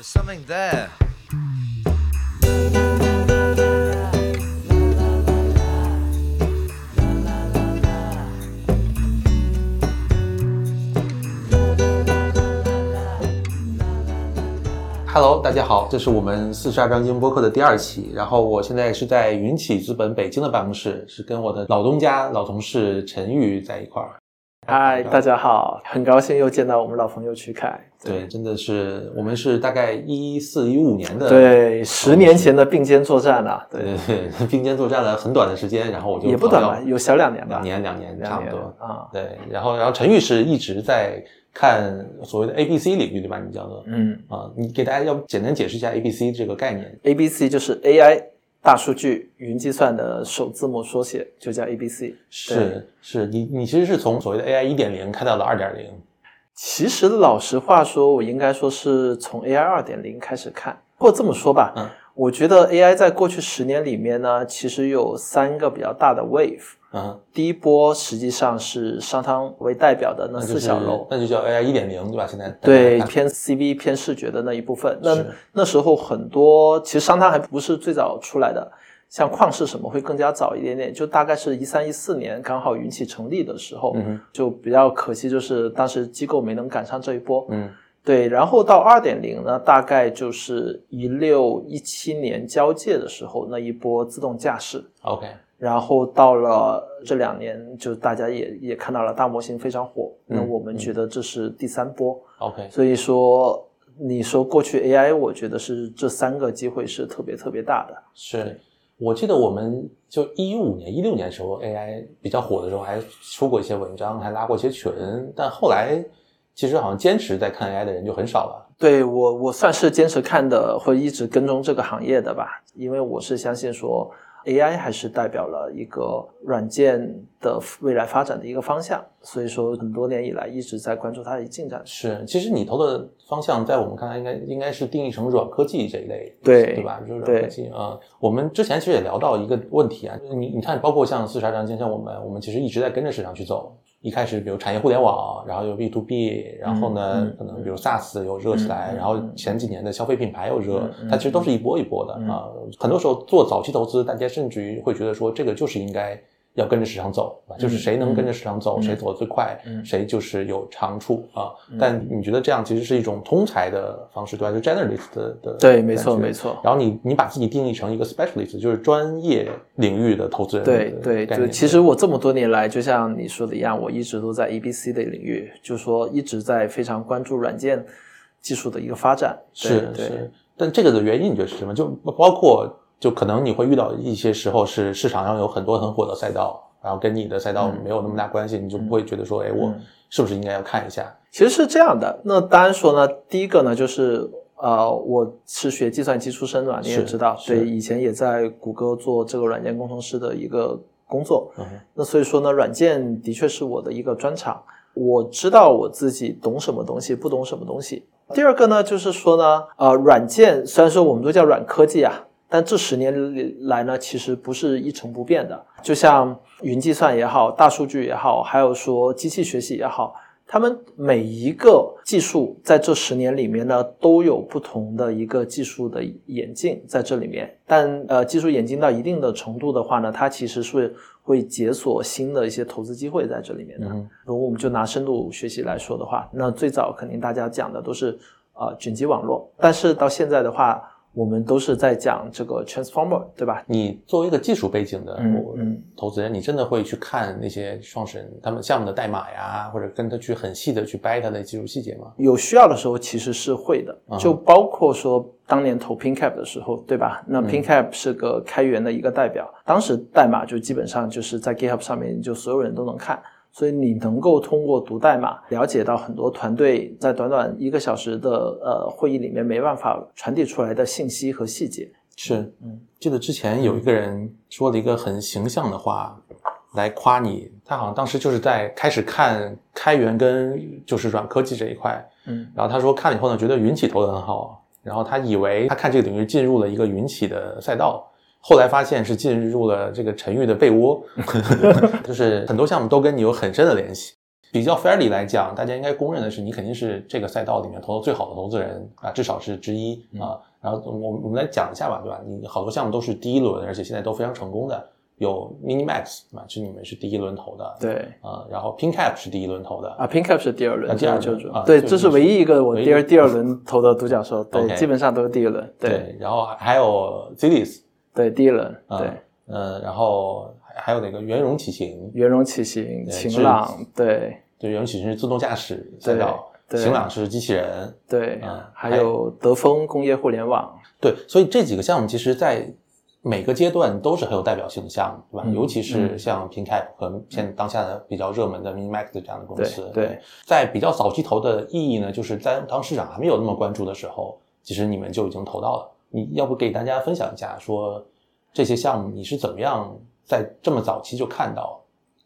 There's something there. Hello，大家好，这是我们四十二章经播客的第二期。然后我现在是在云起资本北京的办公室，是跟我的老东家、老同事陈宇在一块儿。嗨，大家好，很高兴又见到我们老朋友曲凯。对，真的是我们是大概一四一五年的，对，十年前的并肩作战了。对，对对，并肩作战了很短的时间，然后我就也不短吧，有小两年吧，两年两年差不多啊。对，然后然后陈玉是一直在看所谓的 A B C 领域，对吧？你叫做嗯啊，你给大家要简单解释一下 A B C 这个概念。，A B C 就是 AI 大数据云计算的首字母缩写，就叫 A B C。是是，你你其实是从所谓的 AI 一点零开到了二点零。其实老实话说，我应该说是从 AI 二点零开始看，或这么说吧，嗯我觉得 AI 在过去十年里面呢，其实有三个比较大的 wave。嗯，第一波实际上是商汤为代表的那四小楼，那就叫 AI 一点零，对吧？现在对偏 CV 偏视觉的那一部分。那那时候很多其实商汤还不是最早出来的，像旷视什么会更加早一点点，就大概是一三一四年刚好云起成立的时候，嗯就比较可惜，就是当时机构没能赶上这一波。嗯对，然后到二点零呢，大概就是一六一七年交界的时候那一波自动驾驶。，OK，然后到了这两年，就大家也也看到了大模型非常火，那嗯我们觉得这是第三波。OK，所以说，你说过去 AI，我觉得是这三个机会是特别特别大的。是我记得我们就一五年、一六年时候 AI 比较火的时候，还出过一些文章，还拉过一些群，但后来其实好像坚持在看 AI 的人就很少了。对我，我算是坚持看的，或一直跟踪这个行业的吧，因为我是相信说 AI 还是代表了一个软件的未来发展的一个方向，所以说很多年以来一直在关注它的进展。是，其实你投的方向在我们看来应该应该是定义成软科技这一类，对对吧？就是软科技啊、呃我们之前其实也聊到一个问题啊，你你看，包括像四十二章经，像我们，我们其实一直在跟着市场去走。一开始比如产业互联网，然后有 B to B，然后呢，可能比如 SaaS 又热起来，然后前几年的消费品牌又热，它其实都是一波一波的嗯。啊、很多时候做早期投资，大家甚至于会觉得说，这个就是应该要跟着市场走，啊就是谁能跟着市场走，嗯谁走得最快，嗯谁就是有长处啊。嗯但你觉得这样其实是一种通才的方式，对吧？就 generalist 的的对，没错，没错。然后你你把自己定义成一个 specialist，就是专业领域的投资人对对对，概念其实我这么多年来，就像你说的一样，我一直都在 A B C 的领域，就是说一直在非常关注软件技术的一个发展。是是，但这个的原因你觉得是什么？就包括就可能你会遇到一些时候是市场上有很多很火的赛道，然后跟你的赛道没有那么大关系，你就不会觉得说，哎，我嗯是不是应该要看一下？其实是这样的。那当然说呢，第一个呢，就是呃，我是学计算机出身的嘛，你也知道，是对，以前也在谷歌做这个软件工程师的一个工作。嗯那所以说呢，软件的确是我的一个专长，我知道我自己懂什么东西，不懂什么东西。第二个呢，就是说呢，呃，软件虽然说我们都叫软科技啊，但这十年来呢，其实不是一成不变的。就像云计算也好，大数据也好，还有说机器学习也好，他们每一个技术在这十年里面呢，都有不同的一个技术的演进在这里面。但呃，技术演进到一定的程度的话呢，它其实是会解锁新的一些投资机会在这里面的。嗯如果我们就拿深度学习来说的话，那最早肯定大家讲的都是呃卷积网络，但是到现在的话，我们都是在讲这个 transformer，对吧？你作为一个技术背景的投资人，你真的会去看那些创始人他们项目的代码呀，或者跟他去很细的去掰他的技术细节吗？有需要的时候其实是会的嗯，就包括说当年投 PinCap 的时候，对吧？那嗯 PinCap 是个开源的一个代表，当时代码就基本上就是在 GitHub 上面就所有人都能看。所以你能够通过读代码了解到很多团队在短短一个小时的呃会议里面没办法传递出来的信息和细节。是，嗯，记得之前有一个人说了一个很形象的话来夸你，他好像当时就是在开始看开源跟就是软科技这一块，嗯然后他说看了以后呢，觉得云起投的很好，然后他以为他看这个领域进入了一个云起的赛道。后来发现是进入了这个陈玉的被窝，就是很多项目都跟你有很深的联系。比较 fairly 来讲，大家应该公认的是，你肯定是这个赛道里面投的最好的投资人啊，至少是之一啊。然后我我们来讲一下吧，对吧？你好多项目都是第一轮，而且现在都非常成功的。有 Minimax 对吧？是你们是第一轮投的，对啊。然后 PinCap 是第一轮投的啊，PinCap 是第二轮，第二轮啊，对，这是唯一一个我第二第二轮投的独角兽，对，基本上都是第一轮。对，然后还有 Zilis，对，第一轮，对，呃，然后还有那个圆融启行，圆融启行，晴朗，对，对，圆融启行是自动驾驶赛道，晴朗是机器人，对，还有德丰工业互联网，对，所以这几个项目其实，在每个阶段都是很有代表性的项目，对吧？尤其是像 PinCap 和现当下的比较热门的 Minimax 这样的公司，对，在比较早期投的意义呢，就是在当市场还没有那么关注的时候，其实你们就已经投到了。你要不给大家分享一下，说这些项目你是怎么样在这么早期就看到？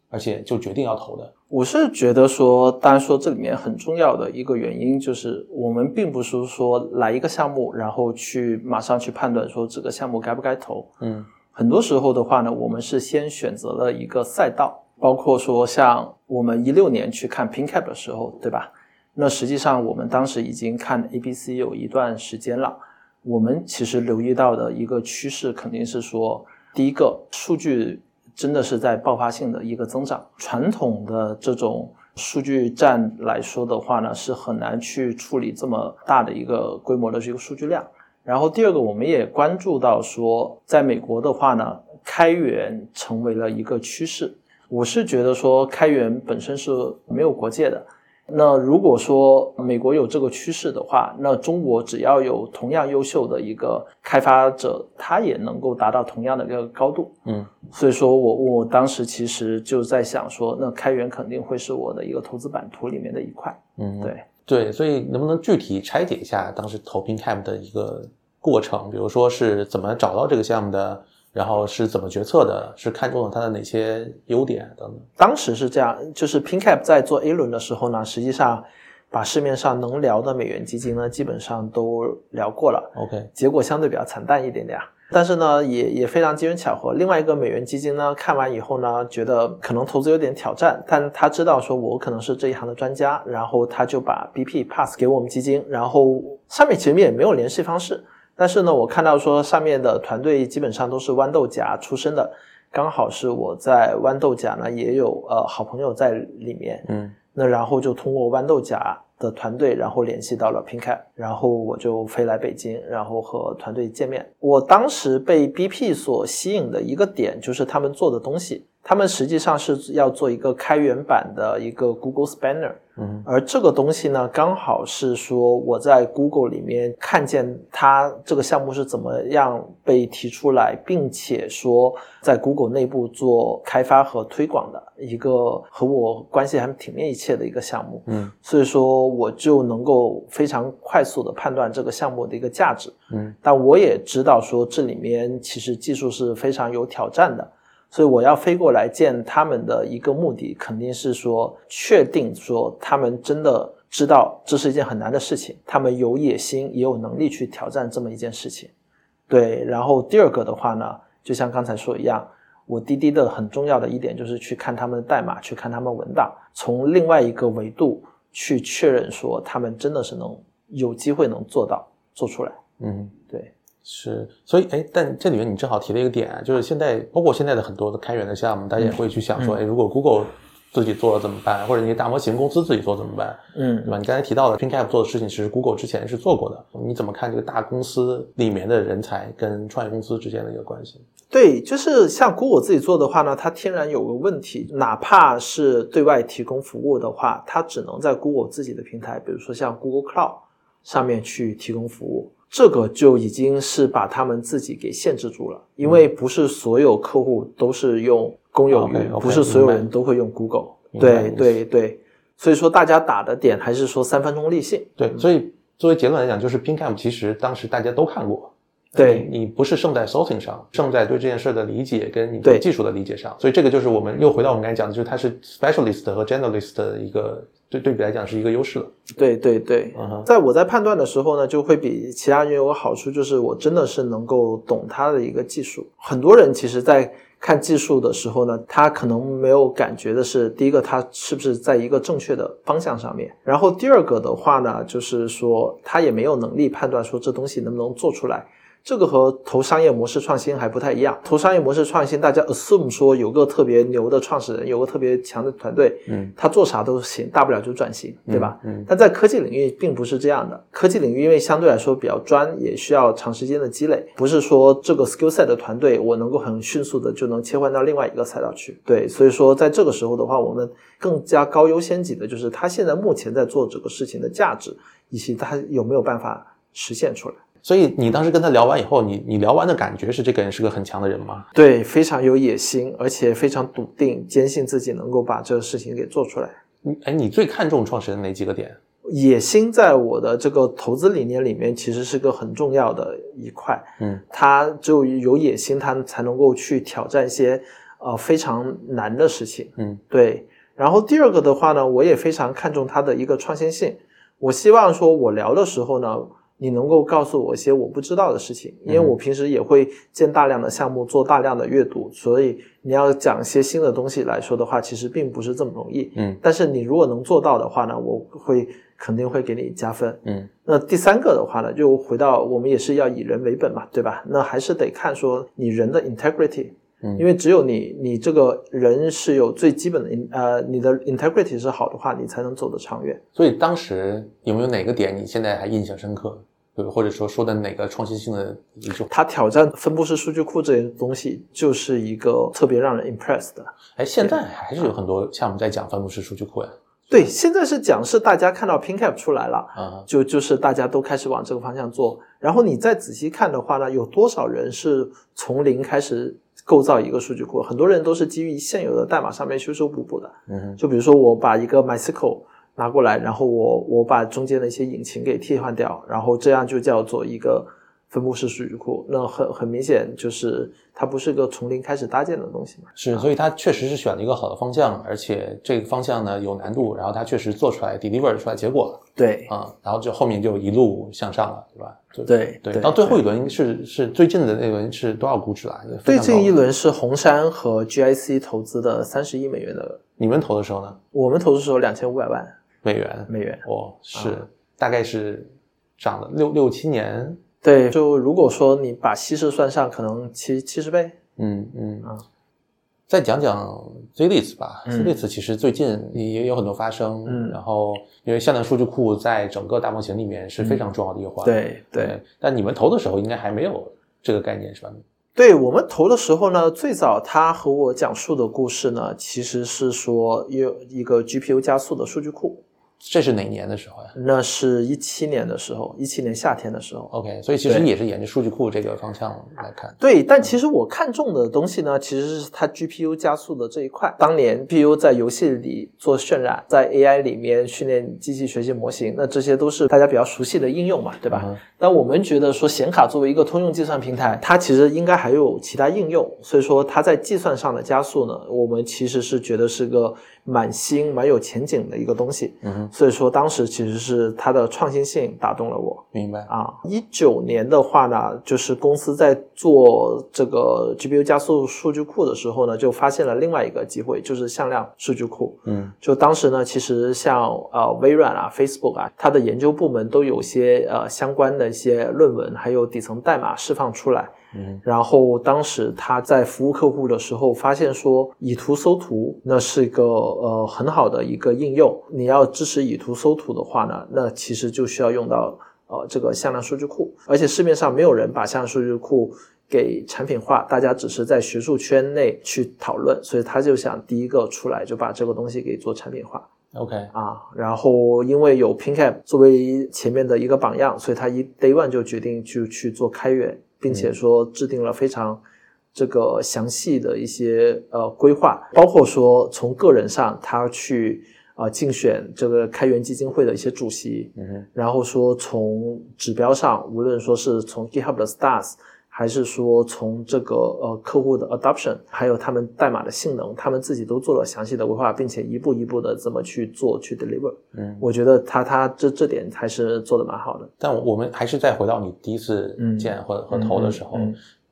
而且就决定要投的，我是觉得说，当然说这里面很重要的一个原因就是，我们并不是说来一个项目，然后去马上去判断说这个项目该不该投。嗯，很多时候的话呢，我们是先选择了一个赛道，包括说像我们一六年去看 PinCap 的时候，对吧？那实际上我们当时已经看 ABC 有一段时间了，我们其实留意到的一个趋势肯定是说，第一个数据。真的是在爆发性的一个增长。传统的这种数据站来说的话呢，是很难去处理这么大的一个规模的这个数据量。然后第二个，我们也关注到说，在美国的话呢，开源成为了一个趋势。我是觉得说，开源本身是没有国界的。那如果说美国有这个趋势的话，那中国只要有同样优秀的一个开发者，他也能够达到同样的一个高度。嗯，所以说我我当时其实就在想说，那开源肯定会是我的一个投资版图里面的一块。嗯，对对，所以能不能具体拆解一下当时投 PinCap 的一个过程？比如说是怎么找到这个项目的？然后是怎么决策的？是看中了它的哪些优点等等？当时是这样，就是 PinCap 在做 A 轮的时候呢，实际上把市面上能聊的美元基金呢，基本上都聊过了。OK，结果相对比较惨淡一点点。但是呢，也也非常机缘巧合，另外一个美元基金呢，看完以后呢，觉得可能投资有点挑战，但他知道说我可能是这一行的专家，然后他就把 BP pass 给我们基金，然后上面其实也没有联系方式。但是呢，我看到说上面的团队基本上都是豌豆荚出身的，刚好是我在豌豆荚呢也有呃好朋友在里面，嗯，那然后就通过豌豆荚的团队，然后联系到了 PinCap，然后我就飞来北京，然后和团队见面。我当时被 BP 所吸引的一个点就是他们做的东西。他们实际上是要做一个开源版的一个 Google Spanner，嗯，而这个东西呢，刚好是说我在 Google 里面看见它这个项目是怎么样被提出来，并且说在 Google 内部做开发和推广的一个和我关系还挺密切的一个项目，嗯，所以说我就能够非常快速的判断这个项目的一个价值，嗯，但我也知道说这里面其实技术是非常有挑战的。所以我要飞过来见他们的一个目的，肯定是说确定说他们真的知道这是一件很难的事情，他们有野心也有能力去挑战这么一件事情。对，然后第二个的话呢，就像刚才说一样，我滴滴的很重要的一点就是去看他们的代码，去看他们文档，从另外一个维度去确认说他们真的是能有机会能做到做出来。嗯，对。是，所以哎，但这里面你正好提了一个点，就是现在包括现在的很多的开源的项目，大家也会去想说，哎，如果 Google 自己做了怎么办？或者那些大模型公司自己做怎么办？嗯，对吧？你刚才提到的 PinCap 做的事情，其实 Google 之前是做过的。你怎么看这个大公司里面的人才跟创业公司之间的一个关系？对，就是像 Google 自己做的话呢，它天然有个问题，哪怕是对外提供服务的话，它只能在 Google 自己的平台，比如说像 Google Cloud 上面去提供服务。这个就已经是把他们自己给限制住了，因为不是所有客户都是用公有云，不是所有人都会用 Google。对对对，所以说大家打的点还是说三分钟立信。对，所以作为结论来讲，就是 PinCam 其实当时大家都看过。对你不是胜在 sorting 上，胜在对这件事的理解跟你对技术的理解上。所以这个就是我们又回到我们刚才讲的，就是它是 specialist 和 generalist 的一个。对对比来讲是一个优势了。对对对，在我在判断的时候呢，就会比其他人有个好处，就是我真的是能够懂他的一个技术。很多人其实，在看技术的时候呢，他可能没有感觉的是，第一个他是不是在一个正确的方向上面，然后第二个的话呢，就是说他也没有能力判断说这东西能不能做出来。这个和投商业模式创新还不太一样。投商业模式创新，大家 assume 说有个特别牛的创始人，有个特别强的团队，嗯，他做啥都行，大不了就转型，对吧？嗯，但在科技领域并不是这样的。科技领域因为相对来说比较专，也需要长时间的积累，不是说这个 skill set 的团队我能够很迅速的就能切换到另外一个赛道去。对，所以说在这个时候的话，我们更加高优先级的就是他现在目前在做这个事情的价值，以及他有没有办法实现出来。所以你当时跟他聊完以后，你你聊完的感觉是这个人是个很强的人吗？对，非常有野心，而且非常笃定，坚信自己能够把这个事情给做出来。你哎，你最看重创始人哪几个点？野心在我的这个投资理念里面，其实是个很重要的一块。嗯，他只有有野心，他才能够去挑战一些呃非常难的事情。嗯，对。然后第二个的话呢，我也非常看重他的一个创新性。我希望说我聊的时候呢。你能够告诉我一些我不知道的事情，因为我平时也会见大量的项目，做大量的阅读，所以你要讲一些新的东西来说的话，其实并不是这么容易。嗯，但是你如果能做到的话呢，我会肯定会给你加分。嗯，那第三个的话呢，就回到我们也是要以人为本嘛，对吧？那还是得看说你人的 integrity。嗯，因为只有你你这个人是有最基本的呃，你的 integrity 是好的话，你才能走得长远。所以当时有没有哪个点你现在还印象深刻？或者说说的哪个创新性的一种？他挑战分布式数据库这些东西，就是一个特别让人 impressed 的。哎，现在还是有很多项目在讲分布式数据库呀。对，现在是讲是大家看到 PinCap 出来了，啊，就就是大家都开始往这个方向做。然后你再仔细看的话呢，有多少人是从零开始构造一个数据库？很多人都是基于现有的代码上面修修补补的。嗯，就比如说我把一个 MySQL。拿过来，然后我我把中间的一些引擎给替换掉，然后这样就叫做一个分布式数据库。那很很明显就是它不是个从零开始搭建的东西嘛。是，所以它确实是选了一个好的方向，而且这个方向呢有难度，然后它确实做出来 deliver 出来结果了。对啊，然后就后面就一路向上了，对吧？对对。到最后一轮是是最近的那轮是多少估值啊？最近一轮是红杉和 GIC 投资的三十亿美元的。你们投的时候呢？我们投的时候两千五百万。美元，美元哦，是，大概是涨了六六七年。对，就如果说你把稀释算上，可能七七十倍。嗯嗯啊，再讲讲 Zlitz 吧。Zlitz 其实最近也有很多发生。嗯，然后因为向量数据库在整个大模型里面是非常重要的一环。对对。但你们投的时候应该还没有这个概念是吧？对我们投的时候呢，最早他和我讲述的故事呢，其实是说有一个 GPU 加速的数据库。这是哪年的时候呀？那是一七年的时候，一七年夏天的时候。OK，所以其实也是沿着数据库这个方向来看。对，但其实我看中的东西呢，其实是它 GPU 加速的这一块。当年 GPU 在游戏里做渲染，在 AI 里面训练机器学习模型，那这些都是大家比较熟悉的应用嘛，对吧？但我们觉得说显卡作为一个通用计算平台，它其实应该还有其他应用，所以说它在计算上的加速呢，我们其实是觉得是个蛮新、蛮有前景的一个东西。嗯。所以说，当时其实是它的创新性打动了我。明白啊，一九年的话呢，就是公司在做这个 GPU 加速数据库的时候呢，就发现了另外一个机会，就是向量数据库。嗯，就当时呢，其实像呃微软啊、Facebook 啊，它的研究部门都有些呃相关的一些论文，还有底层代码释放出来。嗯，然后当时他在服务客户的时候，发现说以图搜图那是一个呃很好的一个应用。你要支持以图搜图的话呢，那其实就需要用到呃这个向量数据库，而且市面上没有人把向量数据库给产品化，大家只是在学术圈内去讨论，所以他就想第一个出来就把这个东西给做产品化。OK 啊，然后因为有 PinCap 作为前面的一个榜样，所以他一 Day One 就决定就去做开源。并且说制定了非常这个详细的一些呃规划，包括说从个人上他去啊竞选这个开源基金会的一些主席，嗯，然后说从指标上，无论说是从 GitHub 的 Stars，还是说从这个呃客户的 Adoption，还有他们代码的性能，他们自己都做了详细的规划，并且一步一步的怎么去做去 deliver。嗯，我觉得他他这这点还是做的蛮好的。但我们还是再回到你第一次见或和投的时候，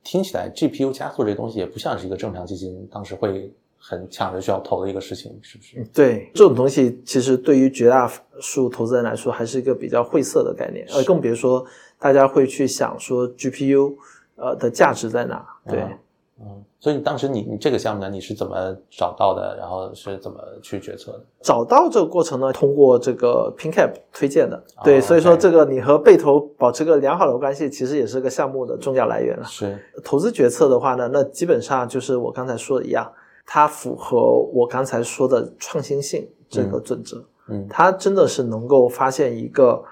听起来 GPU 加速这东西也不像是一个正常基金当时会很抢着需要投的一个事情，是不是？对这种东西，其实对于绝大多数投资人来说，还是一个比较晦涩的概念，呃，更别说大家会去想说 GPU 呃的价值在哪。对，嗯嗯，所以你当时你你这个项目呢，你是怎么找到的？然后是怎么去决策的？找到这个过程呢，通过这个 PinCap 推荐的。对，哦所以说这个你和被投保持个良好的关系，其实也是个项目的重要来源了。是，投资决策的话呢，那基本上就是我刚才说的一样，它符合我刚才说的创新性这个准则。嗯它真的是能够发现一个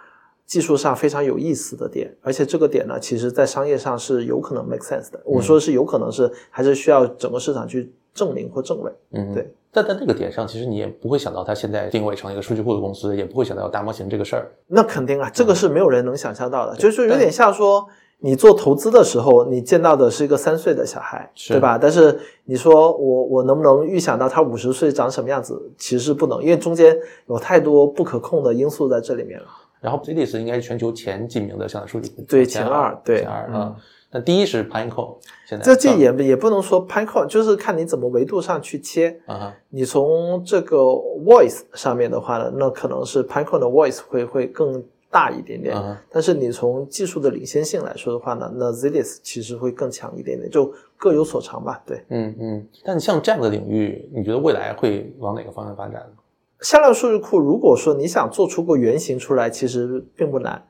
技术上非常有意思的点，而且这个点呢，其实在商业上是有可能 make sense 的。我说的是有可能是，还是需要整个市场去证明或证伪。嗯，对。但在那个点上，其实你也不会想到它现在定位成一个数据库的公司，也不会想到有大模型这个事儿。那肯定啊，这个是没有人能想象到的，对就是有点像说。你做投资的时候，你见到的是一个三岁的小孩，对吧？但是你说我我能不能预想到他五十岁长什么样子？其实不能，因为中间有太多不可控的因素在这里面了。然后 Zidis 应该是全球前几名的向量数据库，对前前二对前二嗯啊。那第一是 Pinecone，现在这这也也不能说 Pinecone，就是看你怎么维度上去切。啊哈你从这个 voice 上面的话呢，那可能是 Pinecone 的 voice 会会更大一点点。啊哈但是你从技术的领先性来说的话呢，那 Zidis 其实会更强一点点，就各有所长吧。对，嗯嗯。但像这样的领域，你觉得未来会往哪个方向发展呢？向量数据库如果说你想做出个原型出来，其实并不难。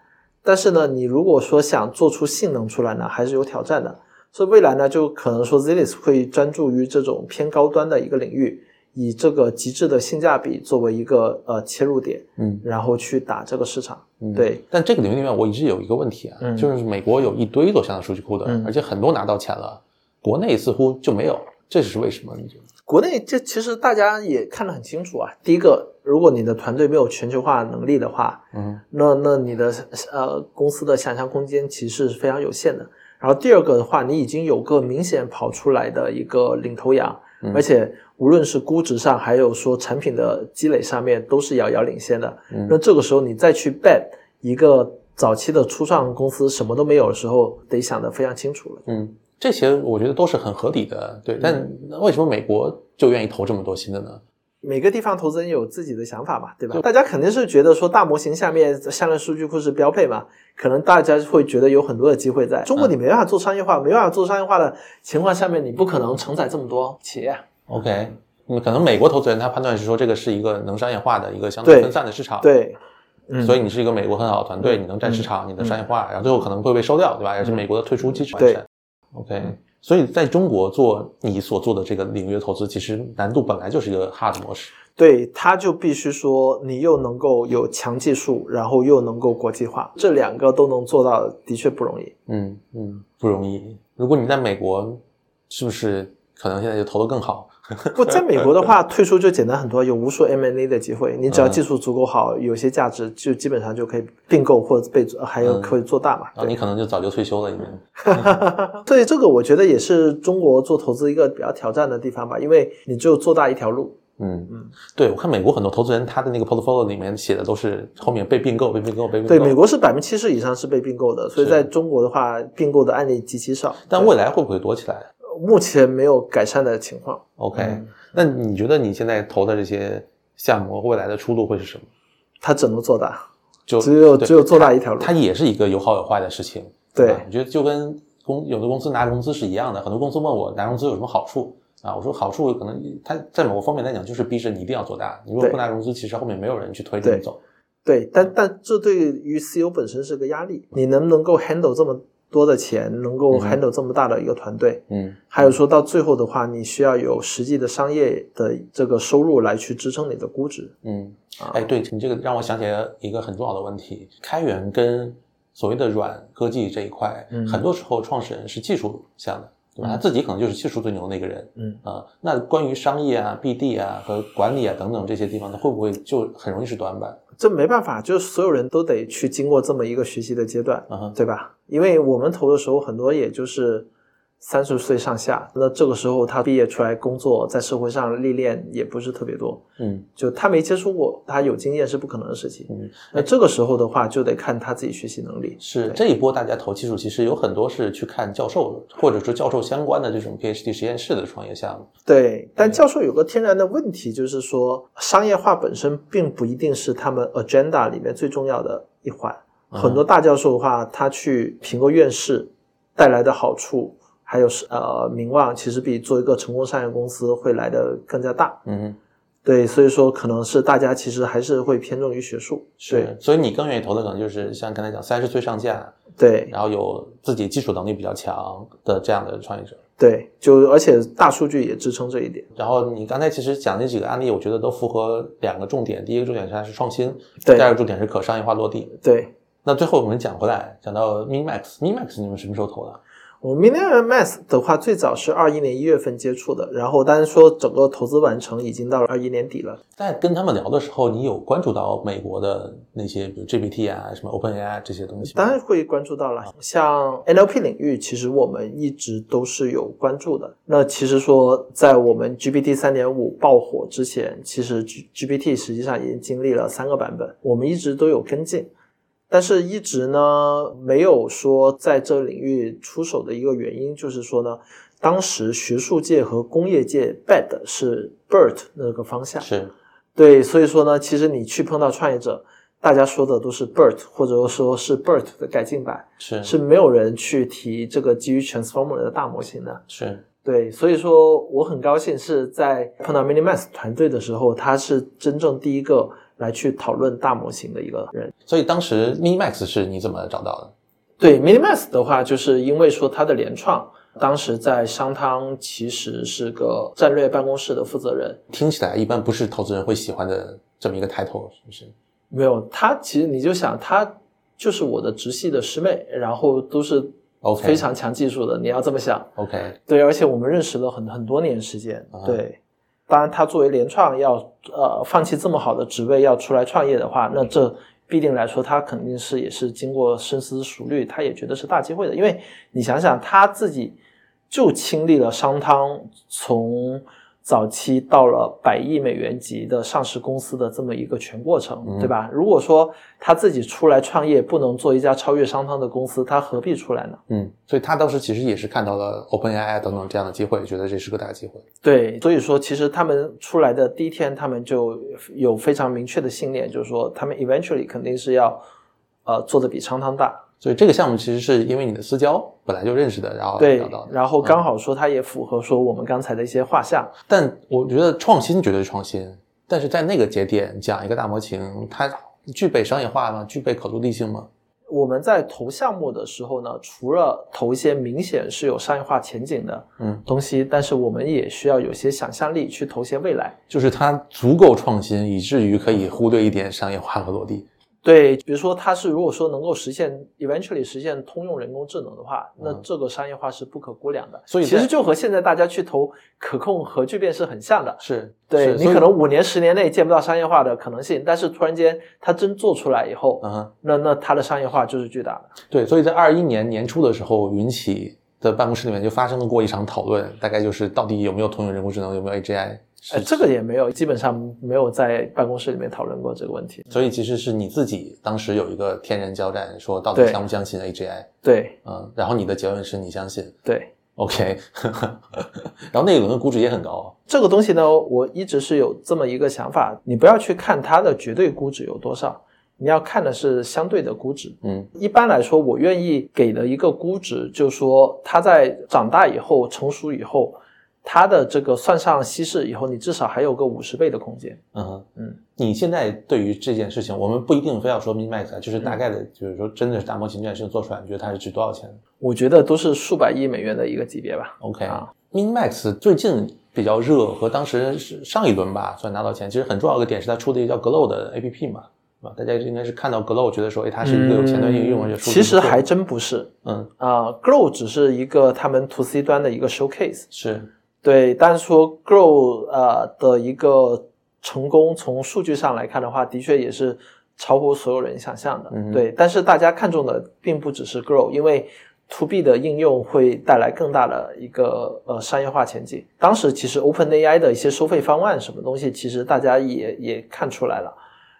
但是呢，你如果说想做出性能出来呢，还是有挑战的。所以未来呢，就可能说 Zilis 会专注于这种偏高端的一个领域，以这个极致的性价比作为一个呃切入点，嗯然后去打这个市场。嗯，对。但这个领域里面，我一直有一个问题啊，嗯就是美国有一堆做向量数据库的，嗯而且很多拿到钱了，国内似乎就没有，这是为什么？你觉得？国内这其实大家也看得很清楚啊。第一个，如果你的团队没有全球化能力的话，嗯那那你的呃公司的想象空间其实是非常有限的。然后第二个的话，你已经有个明显跑出来的一个领头羊，嗯而且无论是估值上，还有说产品的积累上面，都是遥遥领先的。嗯那这个时候你再去 bet 一个早期的初创公司什么都没有的时候，得想得非常清楚了。嗯，这些我觉得都是很合理的，对。但为什么美国就愿意投这么多新的呢？每个地方投资人有自己的想法嘛，对吧？大家肯定是觉得说大模型下面向量数据库是标配嘛，可能大家会觉得有很多的机会在。中国你没办法做商业化，没办法做商业化的情况下面，你不可能承载这么多企业啊。OK，嗯，可能美国投资人他判断是说这个是一个能商业化的一个相对对分散的市场，，对，嗯，所以你是一个美国很好的团队，你能占市场，你能商业化，然后最后可能会被收掉，对吧？也是美国的退出机制完善。OK，所以在中国做你所做的这个领域的投资，其实难度本来就是一个 hard 模式。对，他就必须说你又能够有强技术，然后又能够国际化，这两个都能做到，的确不容易。嗯嗯，不容易。如果你在美国，是不是可能现在就投的更好？不，在美国的话，退出就简单很多，有无数 M&A 的机会。你只要嗯技术足够好，有些价值，就基本上就可以并购或者被还有嗯可以做大嘛。然后你可能就早就退休了，已经。所以这个我觉得也是中国做投资一个比较挑战的地方吧，因为你只有做大一条路。嗯嗯，对，我看美国很多投资人，他的那个 portfolio 里面写的都是后面被并购、被并购、被并购。对，美国是百分之七十以上是被并购的，所以在中国的话，并购的案例极其少。但未来会不会多起来目前没有改善的情况。？OK，、嗯那你觉得你现在投的这些项目未来的出路会是什么？它只能做大，就只有只有做大一条路。它也是一个有好有坏的事情。对吧我觉得就跟公有的公司拿融资是一样的，很多公司问我拿融资有什么好处啊？我说好处可能它在某个方面来讲就是逼着你一定要做大，你如果不拿融资，其实后面没有人去推着你走。对，但但这对于 CEO 本身是个压力，你能不能够 handle 这么多的钱，能够嗯 handle 这么大的一个团队？嗯还有说到最后的话，你需要有实际的商业的这个收入来去支撑你的估值。嗯，啊哎，对你这个让我想起来一个很重要的问题：开源跟所谓的软科技这一块，嗯很多时候创始人是技术向的，对吧？嗯他自己可能就是技术最牛的那个人。嗯啊、那关于商业啊、BD 啊和管理啊等等这些地方呢，会不会就很容易是短板？这没办法，就是所有人都得去经过这么一个学习的阶段，对吧？因为我们投的时候，很多也就是三十岁上下，那这个时候他毕业出来工作，在社会上历练也不是特别多，嗯就他没接触过，他有经验是不可能的事情。嗯，那这个时候的话，就得看他自己学习能力。是这一波大家投技术，其实有很多是去看教授或者说教授相关的这种 PhD 实验室的创业项目。对，但教授有个天然的问题，就是说商业化本身并不一定是他们 agenda 里面最重要的一环。嗯很多大教授的话，他去评个院士带来的好处，还有是呃名望，其实比做一个成功商业公司会来的更加大。嗯，对，所以说可能是大家其实还是会偏重于学术。是，所以你更愿意投的可能就是像刚才讲三十岁上下，对然后有自己技术能力比较强的这样的创业者。对，就而且大数据也支撑这一点。然后你刚才其实讲那几个案例，我觉得都符合两个重点。第一个重点是它是创新，对第二个重点是可商业化落地。对，那最后我们讲回来，讲到 Minimax，Minimax 你们什么时候投的？我们 Million Math 的话，最早是二一年一月份接触的，然后当然说整个投资完成已经到了二一年底了。在跟他们聊的时候，你有关注到美国的那些，比如 GPT 啊、什么 OpenAI 这些东西？当然会关注到了，像 NLP 领域，其实我们一直都是有关注的。那其实说，在我们 GPT 三点五爆火之前，其实 G GPT 实际上已经经历了三个版本，我们一直都有跟进，但是一直呢没有说在这领域出手的一个原因，就是说呢，当时学术界和工业界 bad 是 BERT 那个方向，是，对，所以说呢，其实你去碰到创业者，大家说的都是 BERT，或者说是 BERT 的改进版，是，是没有人去提这个基于 Transformer 的大模型的。是，对，所以说我很高兴是在碰到 Minimax 团队的时候，他是真正第一个来去讨论大模型的一个人。所以当时 Minimax 是你怎么找到的？对 Minimax 的话，就是因为说它的联创，当时在商汤其实是个战略办公室的负责人，听起来一般不是投资人会喜欢的这么一个 title，是不是？没有，他其实你就想，他就是我的直系的师妹，然后都是非常强技术的。你要这么想，OK，对，而且我们认识了很很多年时间啊，对。当然，他作为联创要呃放弃这么好的职位要出来创业的话，那这必定来说，他肯定是也是经过深思熟虑，他也觉得是大机会的。因为你想想，他自己就亲历了商汤从早期到了百亿美元级的上市公司的这么一个全过程，嗯对吧？如果说他自己出来创业，不能做一家超越商汤的公司，他何必出来呢？嗯，所以他当时其实也是看到了 OpenAI 等等这样的机会，觉得这是个大机会。对，所以说其实他们出来的第一天，他们就有非常明确的信念，就是说他们 eventually 肯定是要呃做的比商汤大。所以这个项目其实是因为你的私交本来就认识的，然后对然后刚好说它也符合说我们刚才的一些画像。但我觉得创新绝对是创新，但是在那个节点讲一个大模型，它具备商业化吗？具备可落地性吗？我们在投项目的时候呢，除了投一些明显是有商业化前景的嗯，东西，但是我们也需要有些想象力去投些未来。就是它足够创新，以至于可以忽略一点商业化和落地。对，比如说它是如果说能够实现 eventually 实现通用人工智能的话，那嗯这个商业化是不可估量的。所以其实就和现在大家去投可控核聚变是很像的。是，对是你可能五年、十年内见不到商业化的可能性，但是突然间它真做出来以后，嗯，那那它的商业化就是巨大的。对，所以在二一年年初的时候，云起的办公室里面就发生了过一场讨论，大概就是到底有没有通用人工智能，有没有 AGI。呃，这个也没有，基本上没有在办公室里面讨论过这个问题。所以其实是你自己当时有一个天人交战，说到底相不相信 AGI？对。嗯，然后你的结论是你相信？对，，OK，然后那一轮的估值也很高，这个东西呢，我一直是有这么一个想法，你不要去看它的绝对估值有多少，你要看的是相对的估值。嗯。一般来说，我愿意给的一个估值，就是说它在长大以后、成熟以后，它的这个算上稀释以后，你至少还有个五十倍的空间。嗯哼嗯，你现在对于这件事情，我们不一定非要说 Minimax，啊就是大概的，就是说真的是大模型这件事情做出来，你觉得它是值多少钱我觉得都是数百亿美元的一个级别吧。？OK，啊 Minimax 最近比较热，和当时是上一轮吧，算拿到钱。其实很重要的一个点是它出的一个叫 Glow 的 APP 嘛，对吧？大家应该是看到 Glow，觉得说，哎，它是一个有前端应用，而且数据嗯其实还真不是嗯啊、，Glow 只是一个他们 to C 端的一个 showcase。是对，但是说 Grow 呃的一个成功，从数据上来看的话，的确也是超乎所有人想象的。嗯对，但是大家看重的并不只是 Grow，因为 to B 的应用会带来更大的一个呃商业化前景。当时其实 OpenAI 的一些收费方案什么东西，其实大家也也看出来了。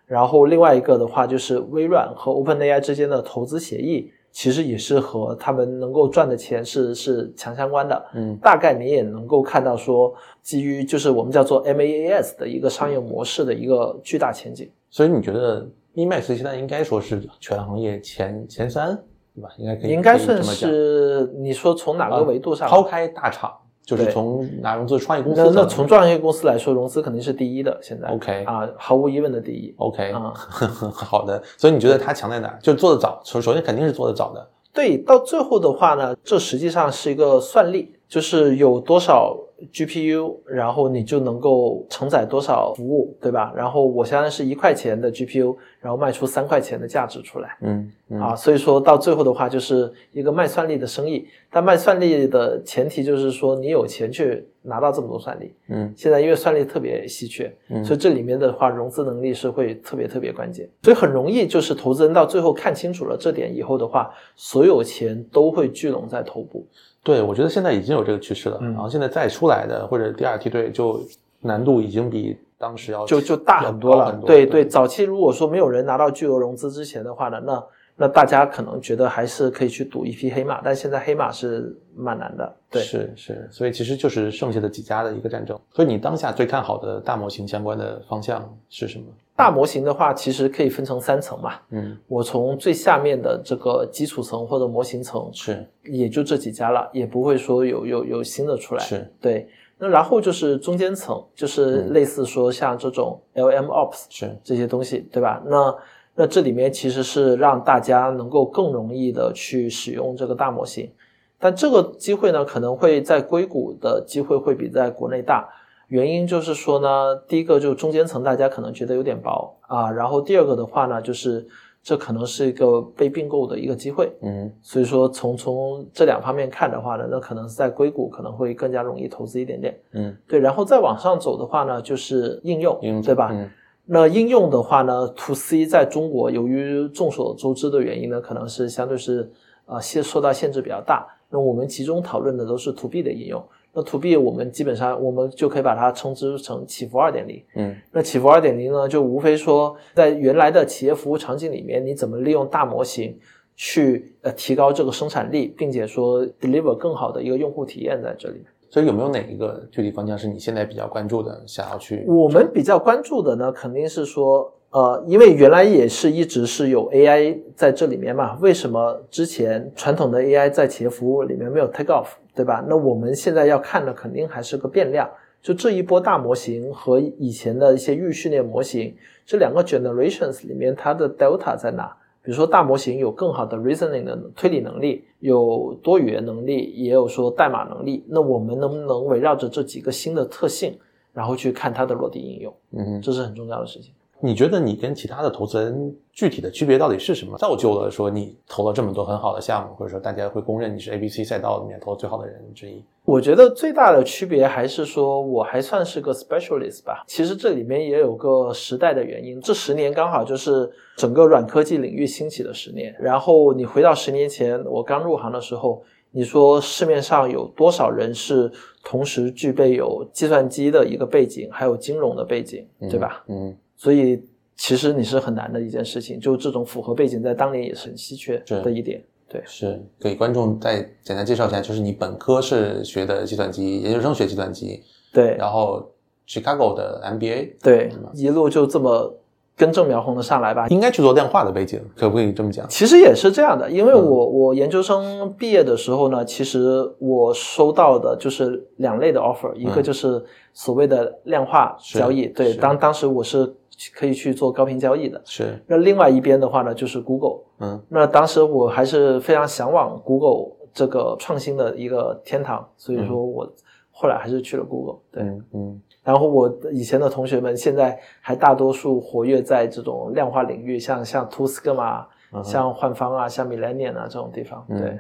然后另外一个的话，就是微软和 OpenAI 之间的投资协议，其实也是和他们能够赚的钱是是强相关的。嗯大概你也能够看到说，基于就是我们叫做 MaaS 的一个商业模式的一个巨大前景。所以你觉得 Emax 现在应该说是全行业前前三，对吧？应该可以，应该算是你说从哪个维度上？抛开大厂，就是从拿融资创业公司那那从创业公司来说，融资肯定是第一的，现在 OK 啊，毫无疑问的第一。OK，、啊 好的。所以你觉得它强在哪儿？就做的早，首首先肯定是做的早的。对，到最后的话呢，这实际上是一个算力，就是有多少 GPU，然后你就能够承载多少服务，对吧？然后我相当于是一块钱的 GPU，然后卖出三块钱的价值出来。嗯嗯啊，所以说到最后的话，就是一个卖算力的生意。但卖算力的前提就是说，你有钱去拿到这么多算力。嗯现在因为算力特别稀缺，嗯所以这里面的话，融资能力是会特别特别关键。所以很容易就是投资人到最后看清楚了这点以后的话，所有钱都会聚拢在头部。对，我觉得现在已经有这个趋势了。嗯然后现在再出来的或者第二梯队，就难度已经比当时要就就大很多了。对对，早期如果说没有人拿到巨额融资之前的话呢，那那大家可能觉得还是可以去赌一匹黑马，但现在黑马是蛮难的。对，是是，所以其实就是剩下的几家的一个战争。所以你当下最看好的大模型相关的方向是什么？大模型的话，其实可以分成三层嘛。嗯，我从最下面的这个基础层或者模型层，是也就这几家了，也不会说有有有新的出来。是，对。那然后就是中间层，就是嗯类似说像这种 LM Ops 是，这些东西，对吧？那那这里面其实是让大家能够更容易的去使用这个大模型，但这个机会呢，可能会在硅谷的机会会比在国内大。原因就是说呢，第一个就中间层大家可能觉得有点薄啊，然后第二个的话呢，就是这可能是一个被并购的一个机会，嗯所以说从从这两方面看的话呢，那可能是在硅谷可能会更加容易投资一点点。嗯，对，然后再往上走的话呢，就是应用，应用对吧？嗯那应用的话呢，to C 在中国由于众所周知的原因呢，可能是相对是呃限受到限制比较大。那我们集中讨论的都是 to B 的应用。那 to B 我们基本上我们就可以把它称之成起伏二点零。嗯那起伏二点零呢，就无非说在原来的企业服务场景里面，你怎么利用大模型去呃提高这个生产力，并且说 deliver 更好的一个用户体验在这里。所以有没有哪一个具体方向是你现在比较关注的，想要去？我们比较关注的呢，肯定是说，呃，因为原来也是一直是有 AI 在这里面嘛，为什么之前传统的 AI 在企业服务里面没有 take off，对吧？那我们现在要看的肯定还是个变量，就这一波大模型和以前的一些预训练模型这两个 generations 里面它的 delta 在哪？比如说大模型有更好的 reasoning 的推理能力，有多语言能力，也有说代码能力。那我们能不能围绕着这几个新的特性，然后去看它的落地应用？嗯，这是很重要的事情。你觉得你跟其他的投资人具体的区别到底是什么？造就了说你投了这么多很好的项目，或者说大家会公认你是 A、B、C 赛道里面投的最好的人之一？我觉得最大的区别还是说我还算是个 specialist 吧。其实这里面也有个时代的原因，这十年刚好就是整个软科技领域兴起的十年。然后你回到十年前，我刚入行的时候，你说市面上有多少人是同时具备有计算机的一个背景，还有金融的背景，对吧？嗯，所以其实你是很难的一件事情，就这种符合背景在当年也是很稀缺是的一点。对，是给观众再简单介绍一下，就是你本科是学的计算机，研究生学计算机，对，然后 Chicago 的 MBA，对，一路就这么根正苗红的上来吧。应该去做量化的背景，可不可以这么讲？其实也是这样的，因为嗯我我研究生毕业的时候呢，其实我收到的就是两类的 offer，一个就是所谓的量化交易，对，当当时我是可以去做高频交易的。是，那另外一边的话呢，就是 Google。嗯那当时我还是非常向往 Google 这个创新的一个天堂，所以说我后来还是去了 Google。对，嗯嗯然后我以前的同学们现在还大多数活跃在这种量化领域，像像 t o s c 嘛，嗯哼像幻方啊，像 Millennium 啊这种地方。嗯对，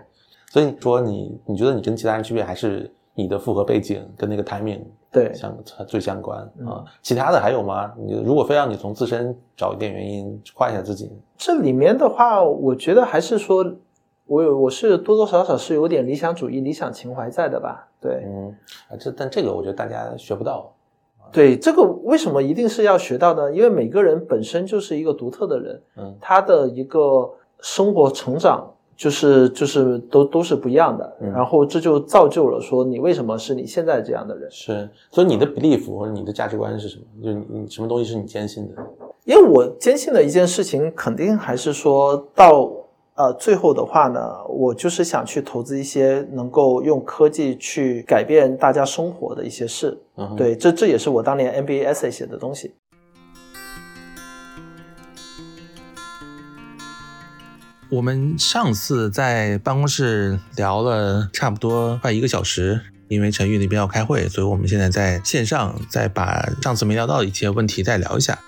所以说你你觉得你跟其他人区别还是你的复合背景跟那个 timing 对，相最相关嗯啊？其他的还有吗？你如果非让你从自身找一点原因夸一下自己，这里面的话，我觉得还是说，我有我是多多少少是有点理想主义、理想情怀在的吧？对，嗯，啊，这但这个我觉得大家学不到。对，这个为什么一定是要学到呢？因为每个人本身就是一个独特的人，嗯他的一个生活成长就是就是都都是不一样的，嗯然后这就造就了说你为什么是你现在这样的人。是，所以你的 belief 或者你的价值观是什么？就是你你什么东西是你坚信的？因为我坚信的一件事情，肯定还是说到呃最后的话呢，我就是想去投资一些能够用科技去改变大家生活的一些事。嗯，对，这这也是我当年 MBA essay 写的东西。我们上次在办公室聊了差不多快一个小时，因为陈玉那边要开会，所以我们现在在线上再把上次没聊到的一些问题再聊一下。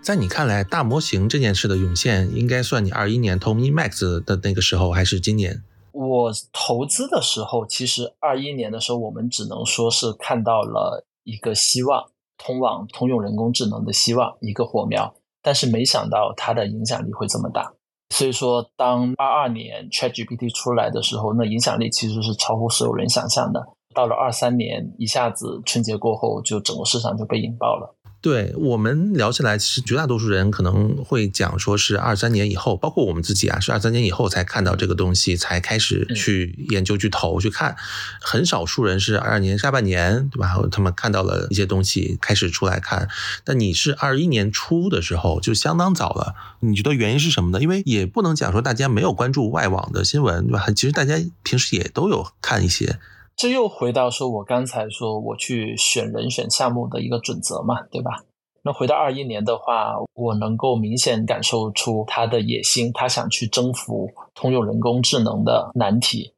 在你看来，大模型这件事的涌现，应该算你二一年投 MeMax 的那个时候，还是今年？我投资的时候，其实二一年的时候，我们只能说是看到了一个希望，通往通用人工智能的希望，一个火苗。但是没想到它的影响力会这么大。所以说，当二二年 ChatGPT 出来的时候，那影响力其实是超乎所有人想象的。到了二三年，一下子春节过后，就整个市场就被引爆了。对我们聊起来，其实绝大多数人可能会讲说是二三年以后，包括我们自己啊，是二三年以后才看到这个东西，才开始去研究、去投、去看。很少数人是二二年下半年，对吧？他们看到了一些东西，开始出来看。但你是二一年初的时候，就相当早了。你觉得原因是什么呢？因为也不能讲说大家没有关注外网的新闻，对吧？其实大家平时也都有看一些。这又回到说我刚才说我去选人选项目的一个准则嘛，对吧？那回到二一年的话，我能够明显感受出他的野心，他想去征服通用人工智能的难题。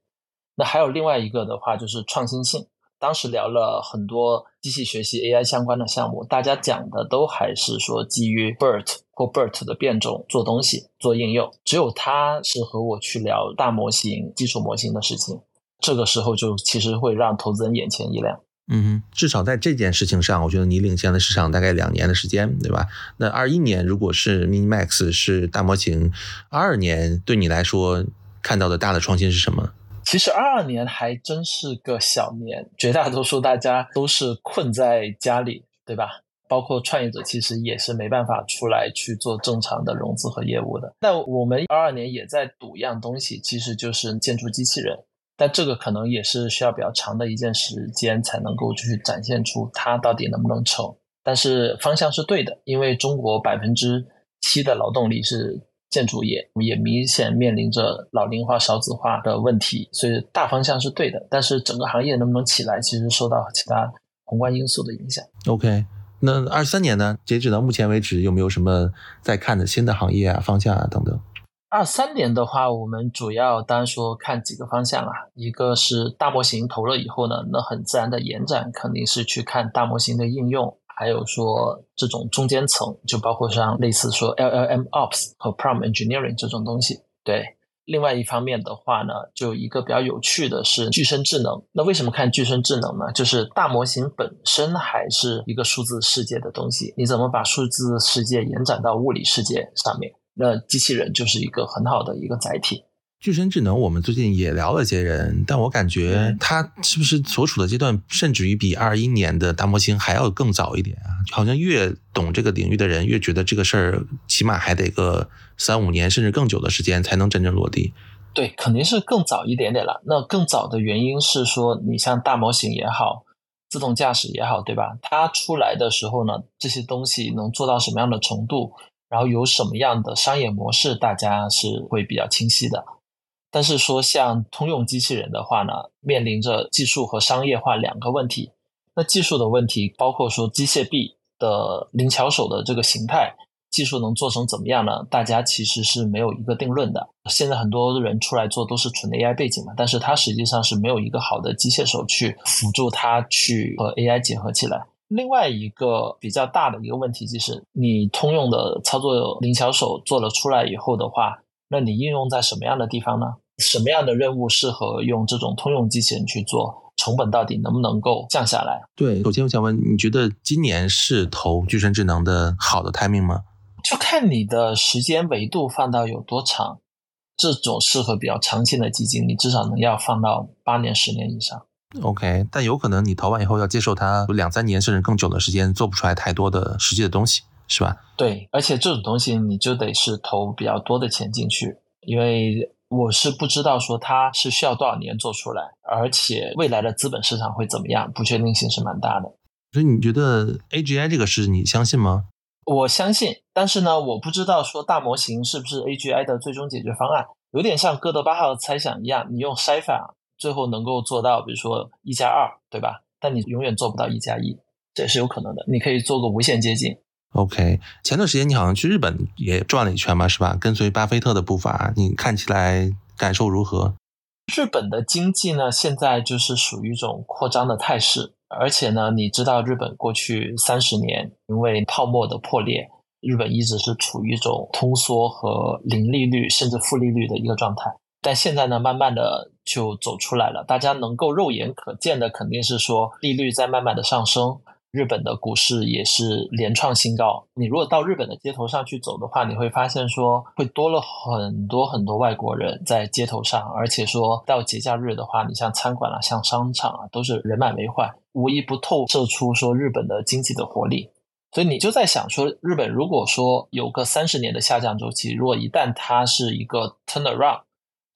那还有另外一个的话，就是创新性。当时聊了很多机器学习 AI 相关的项目，大家讲的都还是说基于 BERT 或 BERT 的变种做东西、做应用。只有他是和我去聊大模型、基础模型的事情。这个时候就其实会让投资人眼前一亮。嗯哼，至少在这件事情上，我觉得你领先了市场大概两年的时间，对吧？那二一年如果是 Mini Max 是大模型，二二年对你来说看到的大的创新是什么？其实二二年还真是个小年，绝大多数大家都是困在家里，对吧？包括创业者其实也是没办法出来去做正常的融资和业务的。那我们二二年也在赌一样东西，其实就是建筑机器人。但这个可能也是需要比较长的一件时间才能够去展现出它到底能不能成。但是方向是对的，因为中国百分之七的劳动力是建筑业，也明显面临着老龄化、少子化的问题，所以大方向是对的。但是整个行业能不能起来，其实受到其他宏观因素的影响。OK，那二三年呢？截止到目前为止，有没有什么在看的新的行业啊、方向啊等等？二三年的话，我们主要当说看几个方向啊，一个是大模型投了以后呢，那很自然的延展肯定是去看大模型的应用，还有说这种中间层，就包括像类似说 LLM Ops 和 Prompt Engineering 这种东西。对，另外一方面的话呢，就一个比较有趣的是具身智能。那为什么看具身智能呢？就是大模型本身还是一个数字世界的东西，你怎么把数字世界延展到物理世界上面？那机器人就是一个很好的一个载体。具身智能，我们最近也聊了些人，但我感觉它是不是所处的阶段，甚至于比二一年的大模型还要更早一点啊？好像越懂这个领域的人，越觉得这个事儿起码还得个三五年，甚至更久的时间才能真正落地。对，肯定是更早一点点了。那更早的原因是说，你像大模型也好，自动驾驶也好，对吧？它出来的时候呢，这些东西能做到什么样的程度？然后有什么样的商业模式，大家是会比较清晰的。但是说像通用机器人的话呢，面临着技术和商业化两个问题。那技术的问题包括说机械臂的灵巧手的这个形态，技术能做成怎么样呢？大家其实是没有一个定论的。现在很多人出来做都是纯 AI 背景嘛，但是它实际上是没有一个好的机械手去辅助它去和 AI 结合起来。另外一个比较大的一个问题就是，你通用的操作灵巧手做了出来以后的话，那你应用在什么样的地方呢？什么样的任务适合用这种通用机器人去做？成本到底能不能够降下来？对，首先我想问，你觉得今年是投具身智能的好的 timing 吗？就看你的时间维度放到有多长。这种适合比较长线的基金，你至少能要放到八年、十年以上。OK，但有可能你投完以后要接受它两三年甚至更久的时间，做不出来太多的实际的东西，是吧？对，而且这种东西你就得是投比较多的钱进去，因为我是不知道说它是需要多少年做出来，而且未来的资本市场会怎么样，不确定性是蛮大的。所以你觉得 AGI 这个事你相信吗？我相信，但是呢，我不知道说大模型是不是 AGI 的最终解决方案，有点像哥德巴赫猜想一样，你用筛法。最后能够做到，比如说一加二，对吧？但你永远做不到一加一，这也是有可能的。你可以做个无限接近。OK，前段时间你好像去日本也转了一圈嘛，是吧？跟随巴菲特的步伐，你看起来感受如何？日本的经济呢，现在就是属于一种扩张的态势，而且呢，你知道日本过去三十年因为泡沫的破裂，日本一直是处于一种通缩和零利率甚至负利率的一个状态。但现在呢，慢慢的就走出来了。大家能够肉眼可见的，肯定是说利率在慢慢的上升，日本的股市也是连创新高。你如果到日本的街头上去走的话，你会发现说会多了很多很多外国人在街头上，而且说到节假日的话，你像餐馆啊、像商场啊，都是人满为患，无一不透射出说日本的经济的活力。所以你就在想说，日本如果说有个三十年的下降周期，如果一旦它是一个 turn around。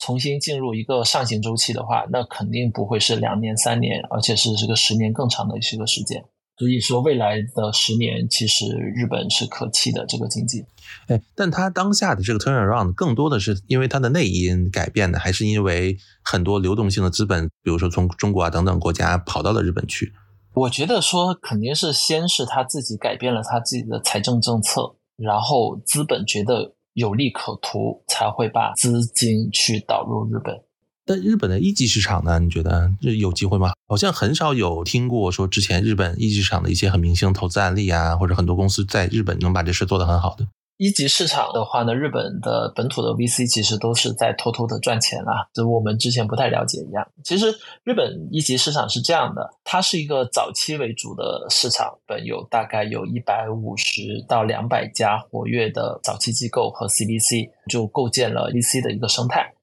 重新进入一个上行周期的话，那肯定不会是两年、三年，而且是这个十年更长的一个时间。所以说，未来的十年，其实日本是可期的这个经济。哎，但它当下的这个 turnaround 更多的是因为它的内因改变的，还是因为很多流动性的资本，比如说从中国啊等等国家跑到了日本去？我觉得说肯定是先是他自己改变了他自己的财政政策，然后资本觉得。有利可图才会把资金去导入日本。但日本的一级市场呢？你觉得这有机会吗？好像很少有听过说之前日本一级市场的一些很明星投资案例啊，或者很多公司在日本能把这事做得很好的。一级市场的话呢，日本的本土的 VC 其实都是在偷偷的赚钱啊，就我们之前不太了解一样。其实日本一级市场是这样的，它是一个早期为主的市场，本有大概有一百五十到两百家活跃的早期机构和 CVC，就构建了 VC 的一个生态。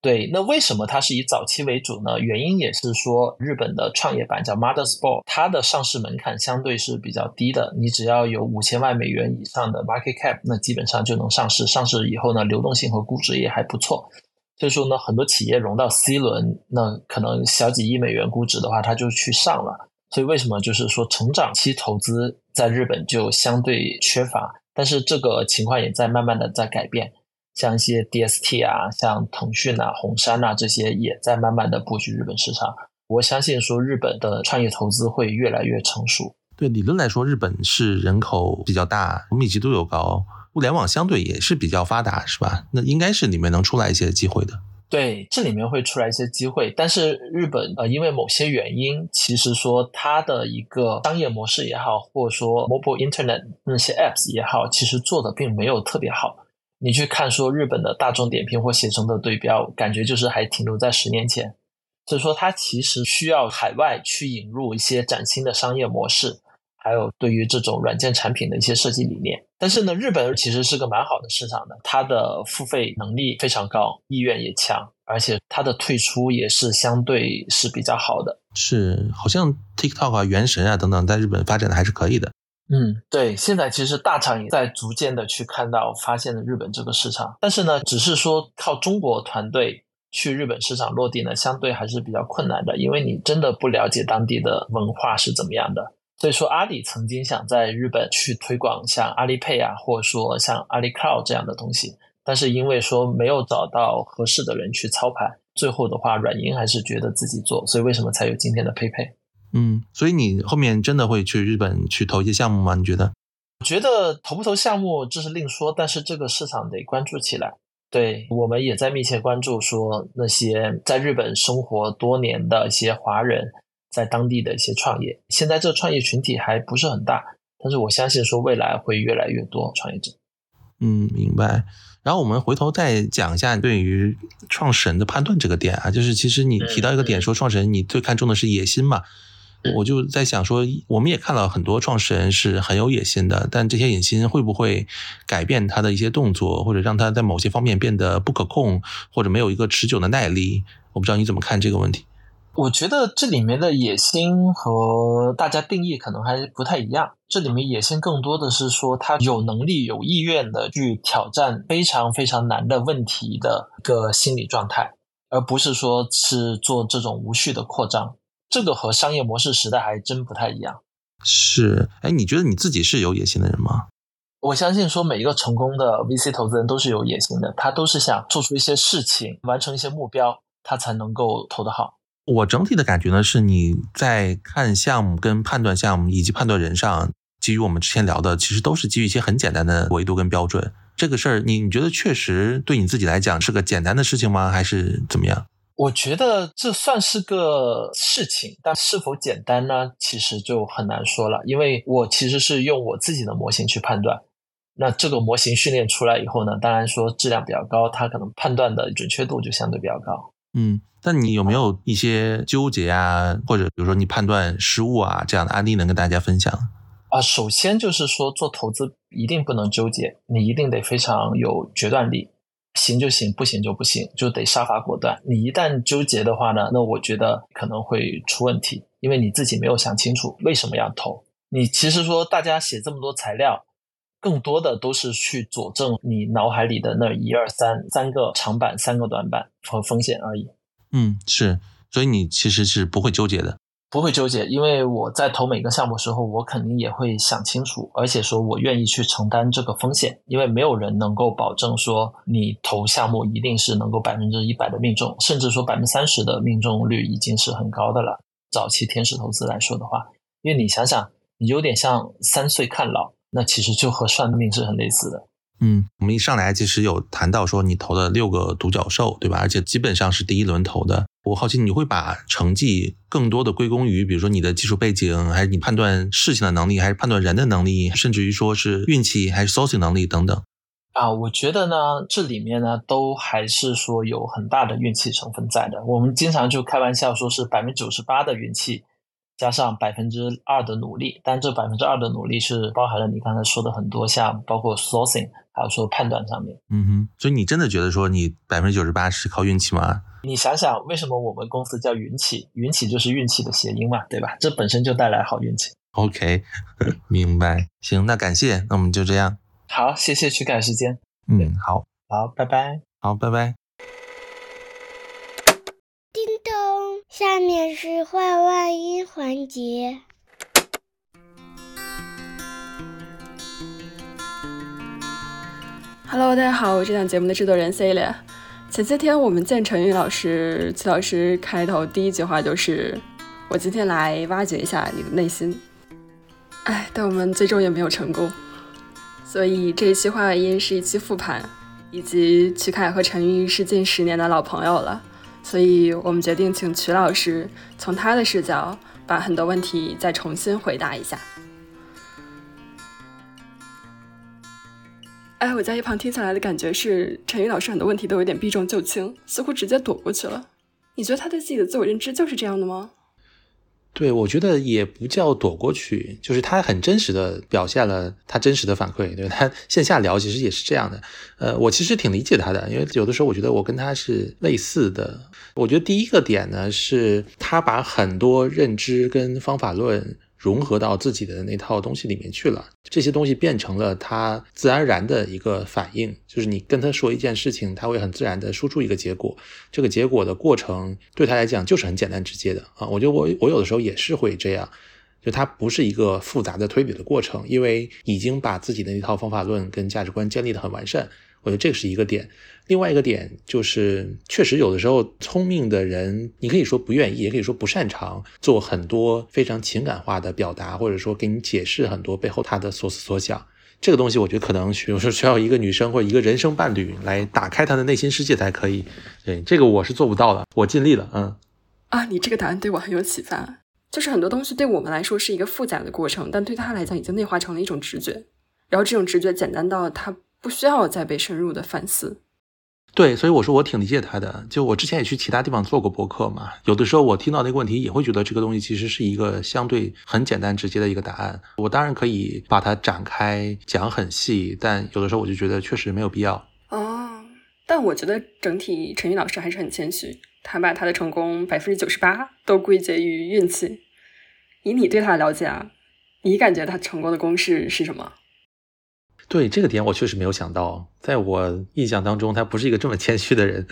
对，那为什么它是以早期为主呢？原因也是说，日本的创业板叫 Mothersport，它的上市门槛相对是比较低的，你只要有五千万美元以上的 market cap，那基本上就能上市。上市以后呢，流动性和估值也还不错。所以说呢，很多企业融到 C 轮，那可能小几亿美元估值的话，它就去上了。所以为什么就是说成长期投资在日本就相对缺乏？但是这个情况也在慢慢的在改变。像一些 DST 啊，像腾讯啊、红杉啊这些也在慢慢的布局日本市场。我相信说日本的创业投资会越来越成熟。对理论来说，日本是人口比较大，密集度又高，物联网相对也是比较发达，是吧？那应该是里面能出来一些机会的。对，这里面会出来一些机会，但是日本呃，因为某些原因，其实说它的一个商业模式也好，或者说 mobile internet 那些 apps 也好，其实做的并没有特别好。你去看说日本的大众点评或携程的对标，感觉就是还停留在十年前。所以说，它其实需要海外去引入一些崭新的商业模式，还有对于这种软件产品的一些设计理念。但是呢，日本其实是个蛮好的市场的，它的付费能力非常高，意愿也强，而且它的退出也是相对是比较好的。是，好像 TikTok 啊、原神啊等等，在日本发展的还是可以的。嗯，对，现在其实大厂也在逐渐的去看到、发现了日本这个市场，但是呢，只是说靠中国团队去日本市场落地呢，相对还是比较困难的，因为你真的不了解当地的文化是怎么样的。所以说，阿里曾经想在日本去推广像阿里 Pay 啊，或者说像阿里 Cloud 这样的东西，但是因为说没有找到合适的人去操盘，最后的话，软银还是觉得自己做，所以为什么才有今天的 PayPay？嗯，所以你后面真的会去日本去投一些项目吗？你觉得？我觉得投不投项目这是另说，但是这个市场得关注起来。对我们也在密切关注，说那些在日本生活多年的一些华人在当地的一些创业。现在这个创业群体还不是很大，但是我相信说未来会越来越多创业者。嗯，明白。然后我们回头再讲一下对于创始人的判断这个点啊，就是其实你提到一个点，说创始人你最看重的是野心嘛。我就在想说，我们也看到很多创始人是很有野心的，但这些野心会不会改变他的一些动作，或者让他在某些方面变得不可控，或者没有一个持久的耐力？我不知道你怎么看这个问题。我觉得这里面的野心和大家定义可能还不太一样。这里面野心更多的是说他有能力、有意愿的去挑战非常非常难的问题的一个心理状态，而不是说是做这种无序的扩张。这个和商业模式时代还真不太一样。是，哎，你觉得你自己是有野心的人吗？我相信说每一个成功的 VC 投资人都是有野心的，他都是想做出一些事情，完成一些目标，他才能够投得好。我整体的感觉呢，是你在看项目、跟判断项目以及判断人上，基于我们之前聊的，其实都是基于一些很简单的维度跟标准。这个事儿，你你觉得确实对你自己来讲是个简单的事情吗？还是怎么样？我觉得这算是个事情，但是否简单呢？其实就很难说了，因为我其实是用我自己的模型去判断。那这个模型训练出来以后呢，当然说质量比较高，它可能判断的准确度就相对比较高。嗯，那你有没有一些纠结啊，或者比如说你判断失误啊这样的案例能跟大家分享？啊，首先就是说做投资一定不能纠结，你一定得非常有决断力，行就行，不行就不行，就得杀伐果断。你一旦纠结的话呢，那我觉得可能会出问题，因为你自己没有想清楚为什么要投。你其实说大家写这么多材料，更多的都是去佐证你脑海里的那一二三三个长板、三个短板和风险而已。嗯，是，所以你其实是不会纠结的，不会纠结，因为我在投每个项目时候，我肯定也会想清楚，而且说我愿意去承担这个风险，因为没有人能够保证说你投项目一定是能够百分之一百的命中，甚至说百分之三十的命中率已经是很高的了。早期天使投资来说的话，因为你想想，你有点像三岁看老，那其实就和算命是很类似的。嗯，我们一上来其实有谈到说你投了六个独角兽，对吧？而且基本上是第一轮投的。我好奇你会把成绩更多的归功于，比如说你的技术背景，还是你判断事情的能力，还是判断人的能力，甚至于说是运气，还是 sourcing 能力等等。啊，我觉得呢，这里面呢都还是说有很大的运气成分在的。我们经常就开玩笑说是百分之九十八的运气。加上百分之二的努力，但这百分之二的努力是包含了你刚才说的很多，像包括 sourcing，还有说判断上面。嗯哼，所以你真的觉得说你百分之九十八是靠运气吗？你想想，为什么我们公司叫云起？云起就是运气的谐音嘛，对吧？这本身就带来好运气。OK，明白。行，那感谢，那我们就这样。好，谢谢去改时间。嗯，好，好，拜拜。好，拜拜。下面是话外音环节。Hello，大家好，我是这档节目的制作人 Celia。前些天我们见陈宇老师，齐老师开头第一句话就是：“我今天来挖掘一下你的内心。”哎，但我们最终也没有成功。所以这一期话外音是一期复盘，以及曲凯和陈玉是近十年的老朋友了。所以我们决定请曲老师从他的视角把很多问题再重新回答一下。哎，我在一旁听下来的感觉是，陈宇老师很多问题都有点避重就轻，似乎直接躲过去了。你觉得他对自己的自我认知就是这样的吗？对，我觉得也不叫躲过去，就是他很真实的表现了他真实的反馈。对他线下聊其实也是这样的。呃，我其实挺理解他的，因为有的时候我觉得我跟他是类似的。我觉得第一个点呢，是他把很多认知跟方法论。融合到自己的那套东西里面去了，这些东西变成了他自然而然的一个反应，就是你跟他说一件事情，他会很自然的输出一个结果，这个结果的过程对他来讲就是很简单直接的啊。我觉得我我有的时候也是会这样，就它不是一个复杂的推理的过程，因为已经把自己的那套方法论跟价值观建立的很完善。我觉得这是一个点，另外一个点就是，确实有的时候聪明的人，你可以说不愿意，也可以说不擅长做很多非常情感化的表达，或者说给你解释很多背后他的所思所想。这个东西，我觉得可能有时候需要一个女生或者一个人生伴侣来打开他的内心世界才可以。对，这个我是做不到的，我尽力了。嗯，啊，你这个答案对我很有启发。就是很多东西对我们来说是一个复杂的过程，但对他来讲已经内化成了一种直觉，然后这种直觉简单到他。不需要再被深入的反思。对，所以我说我挺理解他的。就我之前也去其他地方做过博客嘛，有的时候我听到那个问题，也会觉得这个东西其实是一个相对很简单直接的一个答案。我当然可以把它展开讲很细，但有的时候我就觉得确实没有必要。哦，但我觉得整体陈宇老师还是很谦虚，他把他的成功百分之九十八都归结于运气。以你对他的了解啊，你感觉他成功的公式是什么？对这个点，我确实没有想到。在我印象当中，他不是一个这么谦虚的人。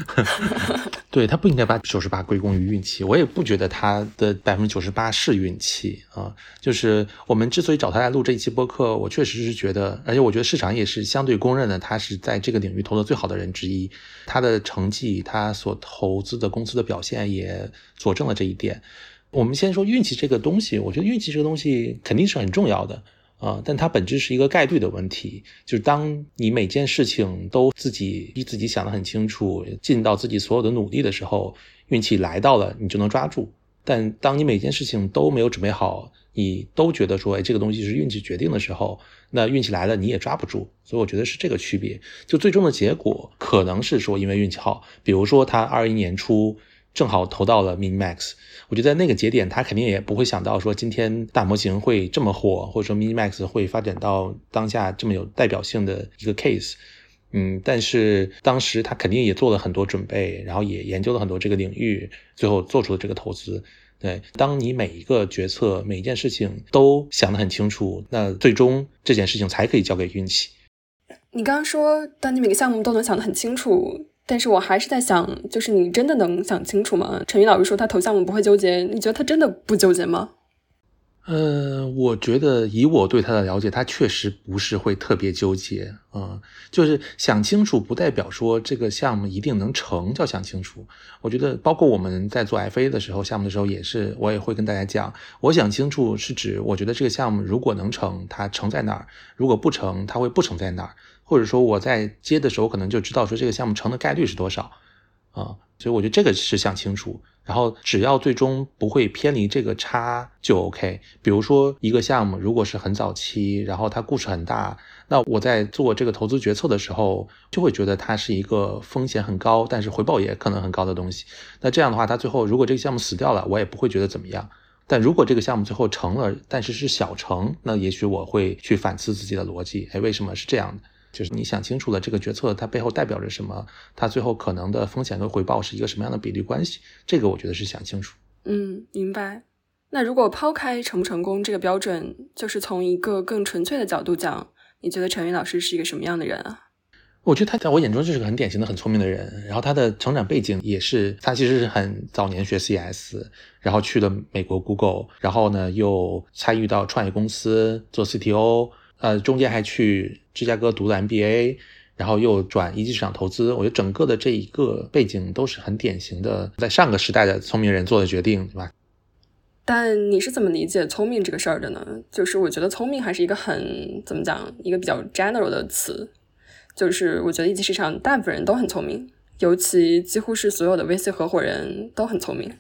对他不应该把九十八归功于运气，我也不觉得他的百分之九十八是运气啊。就是我们之所以找他来录这一期播客，我确实是觉得，而且我觉得市场也是相对公认的，他是在这个领域投的最好的人之一。他的成绩，他所投资的公司的表现也佐证了这一点。我们先说运气这个东西，我觉得运气这个东西肯定是很重要的。啊，但它本质是一个概率的问题，就是当你每件事情都自己逼自己想得很清楚，尽到自己所有的努力的时候，运气来到了，你就能抓住。但当你每件事情都没有准备好，你都觉得说，哎，这个东西是运气决定的时候，那运气来了你也抓不住。所以我觉得是这个区别。就最终的结果可能是说，因为运气好，比如说他二一年初。正好投到了 Mini Max，我觉得那个节点，他肯定也不会想到说今天大模型会这么火，或者说 Mini Max 会发展到当下这么有代表性的一个 case。嗯，但是当时他肯定也做了很多准备，然后也研究了很多这个领域，最后做出了这个投资。对，当你每一个决策、每一件事情都想得很清楚，那最终这件事情才可以交给运气。你刚刚说，当你每个项目都能想得很清楚。但是我还是在想，就是你真的能想清楚吗？陈宇老师说他投项目不会纠结，你觉得他真的不纠结吗？呃，我觉得以我对他的了解，他确实不是会特别纠结啊。就是想清楚，不代表说这个项目一定能成，叫想清楚。我觉得，包括我们在做 FA 的时候，项目的时候也是，我也会跟大家讲，我想清楚是指，我觉得这个项目如果能成，它成在哪儿；如果不成，它会不成在哪儿。或者说我在接的时候，可能就知道说这个项目成的概率是多少啊。所以我觉得这个是想清楚。然后只要最终不会偏离这个差就 OK。比如说一个项目如果是很早期，然后它故事很大，那我在做这个投资决策的时候，就会觉得它是一个风险很高，但是回报也可能很高的东西。那这样的话，它最后如果这个项目死掉了，我也不会觉得怎么样。但如果这个项目最后成了，但是是小成，那也许我会去反思自己的逻辑。哎，为什么是这样的？就是你想清楚了这个决策它背后代表着什么，它最后可能的风险跟回报是一个什么样的比例关系，这个我觉得是想清楚。嗯，明白。那如果抛开成不成功这个标准，就是从一个更纯粹的角度讲，你觉得陈云老师是一个什么样的人啊？我觉得他在我眼中就是个很典型的很聪明的人，然后他的成长背景也是，他其实是很早年学 CS，然后去了美国 Google，然后呢又参与到创业公司做 CTO。呃，中间还去芝加哥读了 MBA，然后又转一级市场投资。我觉得整个的这一个背景都是很典型的，在上个时代的聪明人做的决定，对吧？但你是怎么理解聪明这个事儿的呢？就是我觉得聪明还是一个很怎么讲，一个比较 general 的词。就是我觉得一级市场大部分人都很聪明，尤其几乎是所有的 VC 合伙人都很聪明。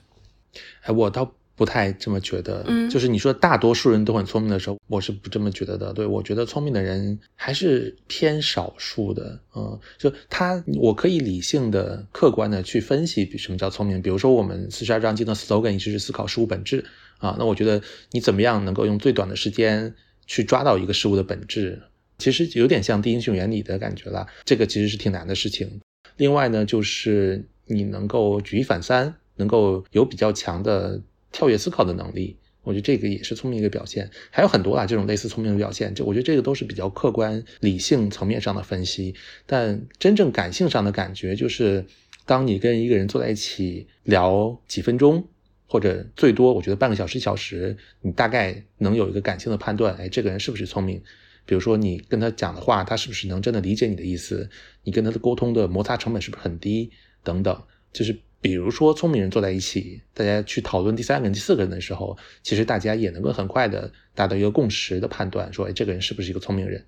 哎，我倒。不太这么觉得，嗯，就是你说大多数人都很聪明的时候，我是不这么觉得的。对我觉得聪明的人还是偏少数的，嗯，就他我可以理性的、客观的去分析什么叫聪明。比如说我们四十二章经的 slogan 一直是思考事物本质啊，那我觉得你怎么样能够用最短的时间去抓到一个事物的本质，其实有点像第一英雄原理的感觉了。这个其实是挺难的事情。另外呢，就是你能够举一反三，能够有比较强的。跳跃思考的能力，我觉得这个也是聪明一个表现，还有很多啊，这种类似聪明的表现，就我觉得这个都是比较客观、理性层面上的分析。但真正感性上的感觉，就是当你跟一个人坐在一起聊几分钟，或者最多我觉得半个小时、一小时，你大概能有一个感性的判断，哎，这个人是不是聪明？比如说你跟他讲的话，他是不是能真的理解你的意思？你跟他的沟通的摩擦成本是不是很低？等等，就是。比如说，聪明人坐在一起，大家去讨论第三个人、第四个人的时候，其实大家也能够很快的达到一个共识的判断，说，哎，这个人是不是一个聪明人？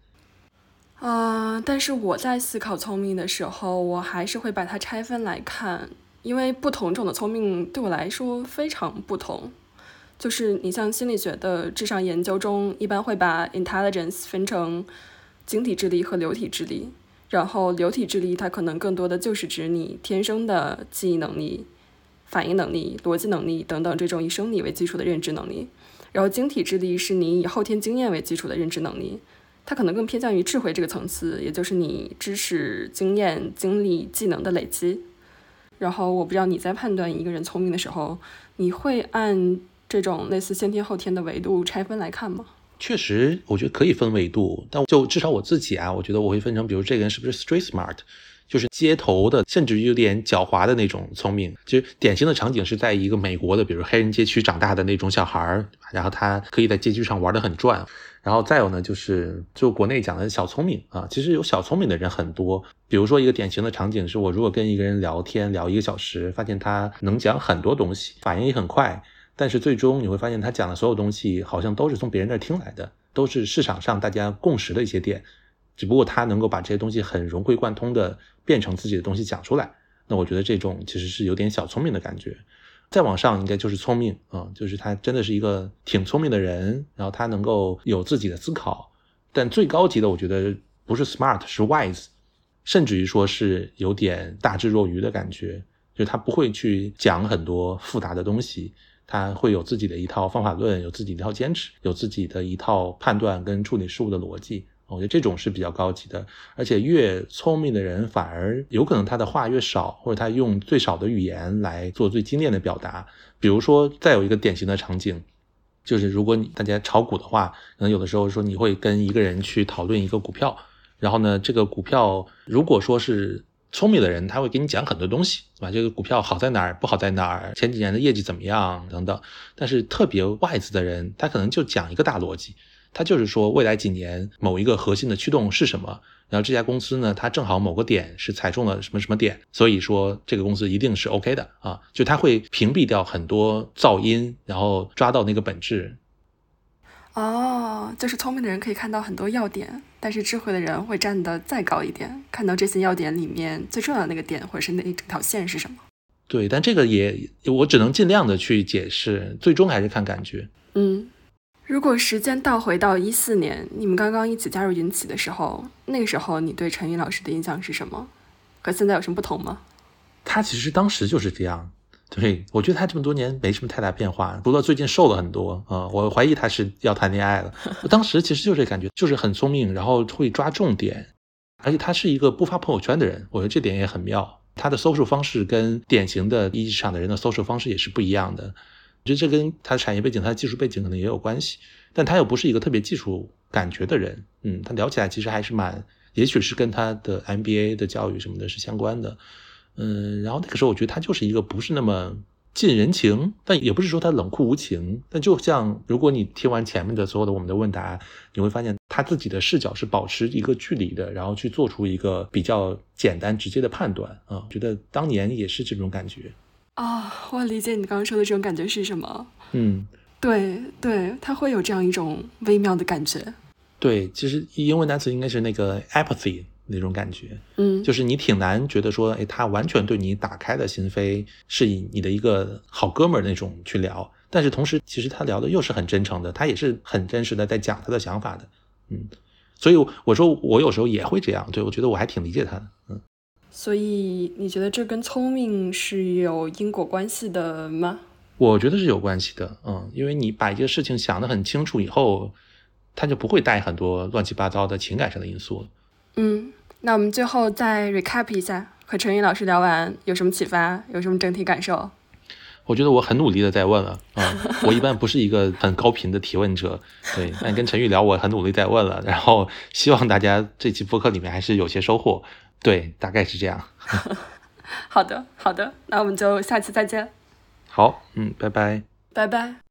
啊，但是我在思考聪明的时候，我还是会把它拆分来看，因为不同种的聪明对我来说非常不同。就是你像心理学的智商研究中，一般会把 intelligence 分成晶体智力和流体智力。然后流体智力它可能更多的就是指你天生的记忆能力、反应能力、逻辑能力等等这种以生理为基础的认知能力。然后晶体智力是你以后天经验为基础的认知能力，它可能更偏向于智慧这个层次，也就是你知识、经验、经历、技能的累积。然后我不知道你在判断一个人聪明的时候，你会按这种类似先天后天的维度拆分来看吗？确实，我觉得可以分维度，但就至少我自己啊，我觉得我会分成，比如这个人是不是 street smart，就是街头的，甚至于有点狡猾的那种聪明。其实典型的场景是在一个美国的，比如黑人街区长大的那种小孩儿，然后他可以在街区上玩得很转。然后再有呢，就是就国内讲的小聪明啊，其实有小聪明的人很多。比如说一个典型的场景是我如果跟一个人聊天聊一个小时，发现他能讲很多东西，反应也很快。但是最终你会发现，他讲的所有东西好像都是从别人那儿听来的，都是市场上大家共识的一些点，只不过他能够把这些东西很融会贯通的变成自己的东西讲出来。那我觉得这种其实是有点小聪明的感觉。再往上应该就是聪明啊，就是他真的是一个挺聪明的人，然后他能够有自己的思考。但最高级的，我觉得不是 smart，是 wise，甚至于说是有点大智若愚的感觉，就他不会去讲很多复杂的东西。他会有自己的一套方法论，有自己的一套坚持，有自己的一套判断跟处理事物的逻辑。我觉得这种是比较高级的，而且越聪明的人反而有可能他的话越少，或者他用最少的语言来做最精炼的表达。比如说，再有一个典型的场景，就是如果你大家炒股的话，可能有的时候说你会跟一个人去讨论一个股票，然后呢，这个股票如果说是。聪明的人他会给你讲很多东西，对吧？这个股票好在哪儿，不好在哪儿，前几年的业绩怎么样等等。但是特别外资的人，他可能就讲一个大逻辑，他就是说未来几年某一个核心的驱动是什么，然后这家公司呢，它正好某个点是踩中了什么什么点，所以说这个公司一定是 OK 的啊。就他会屏蔽掉很多噪音，然后抓到那个本质。哦，就是聪明的人可以看到很多要点，但是智慧的人会站得再高一点，看到这些要点里面最重要的那个点，或者是那一整条线是什么。对，但这个也我只能尽量的去解释，最终还是看感觉。嗯，如果时间倒回到一四年，你们刚刚一起加入云起的时候，那个时候你对陈宇老师的印象是什么？和现在有什么不同吗？他其实当时就是这样。对，我觉得他这么多年没什么太大变化，除了最近瘦了很多啊。我怀疑他是要谈恋爱了。我当时其实就这感觉，就是很聪明，然后会抓重点，而且他是一个不发朋友圈的人，我觉得这点也很妙。他的搜索方式跟典型的一级市场的人的搜索方式也是不一样的。我觉得这跟他的产业背景、他的技术背景可能也有关系，但他又不是一个特别技术感觉的人。嗯，他聊起来其实还是蛮，也许是跟他的 MBA 的教育什么的是相关的。嗯，然后那个时候我觉得他就是一个不是那么近人情，但也不是说他冷酷无情。但就像如果你听完前面的所有的我们的问答，你会发现他自己的视角是保持一个距离的，然后去做出一个比较简单直接的判断啊。觉得当年也是这种感觉啊，我理解你刚刚说的这种感觉是什么？嗯，对对，他会有这样一种微妙的感觉。对，其实英文单词应该是那个 apathy。那种感觉，嗯，就是你挺难觉得说，哎，他完全对你打开了心扉，是以你的一个好哥们儿那种去聊，但是同时，其实他聊的又是很真诚的，他也是很真实的在讲他的想法的，嗯，所以我说我有时候也会这样，对我觉得我还挺理解他的，嗯。所以你觉得这跟聪明是有因果关系的吗？我觉得是有关系的，嗯，因为你把一个事情想得很清楚以后，他就不会带很多乱七八糟的情感上的因素了，嗯。那我们最后再 recap 一下，和陈宇老师聊完有什么启发，有什么整体感受？我觉得我很努力的在问了啊，我一般不是一个很高频的提问者，对，但跟陈宇聊，我很努力在问了，然后希望大家这期播客里面还是有些收获，对，大概是这样。好的，好的，那我们就下期再见。好，嗯，拜拜，拜拜。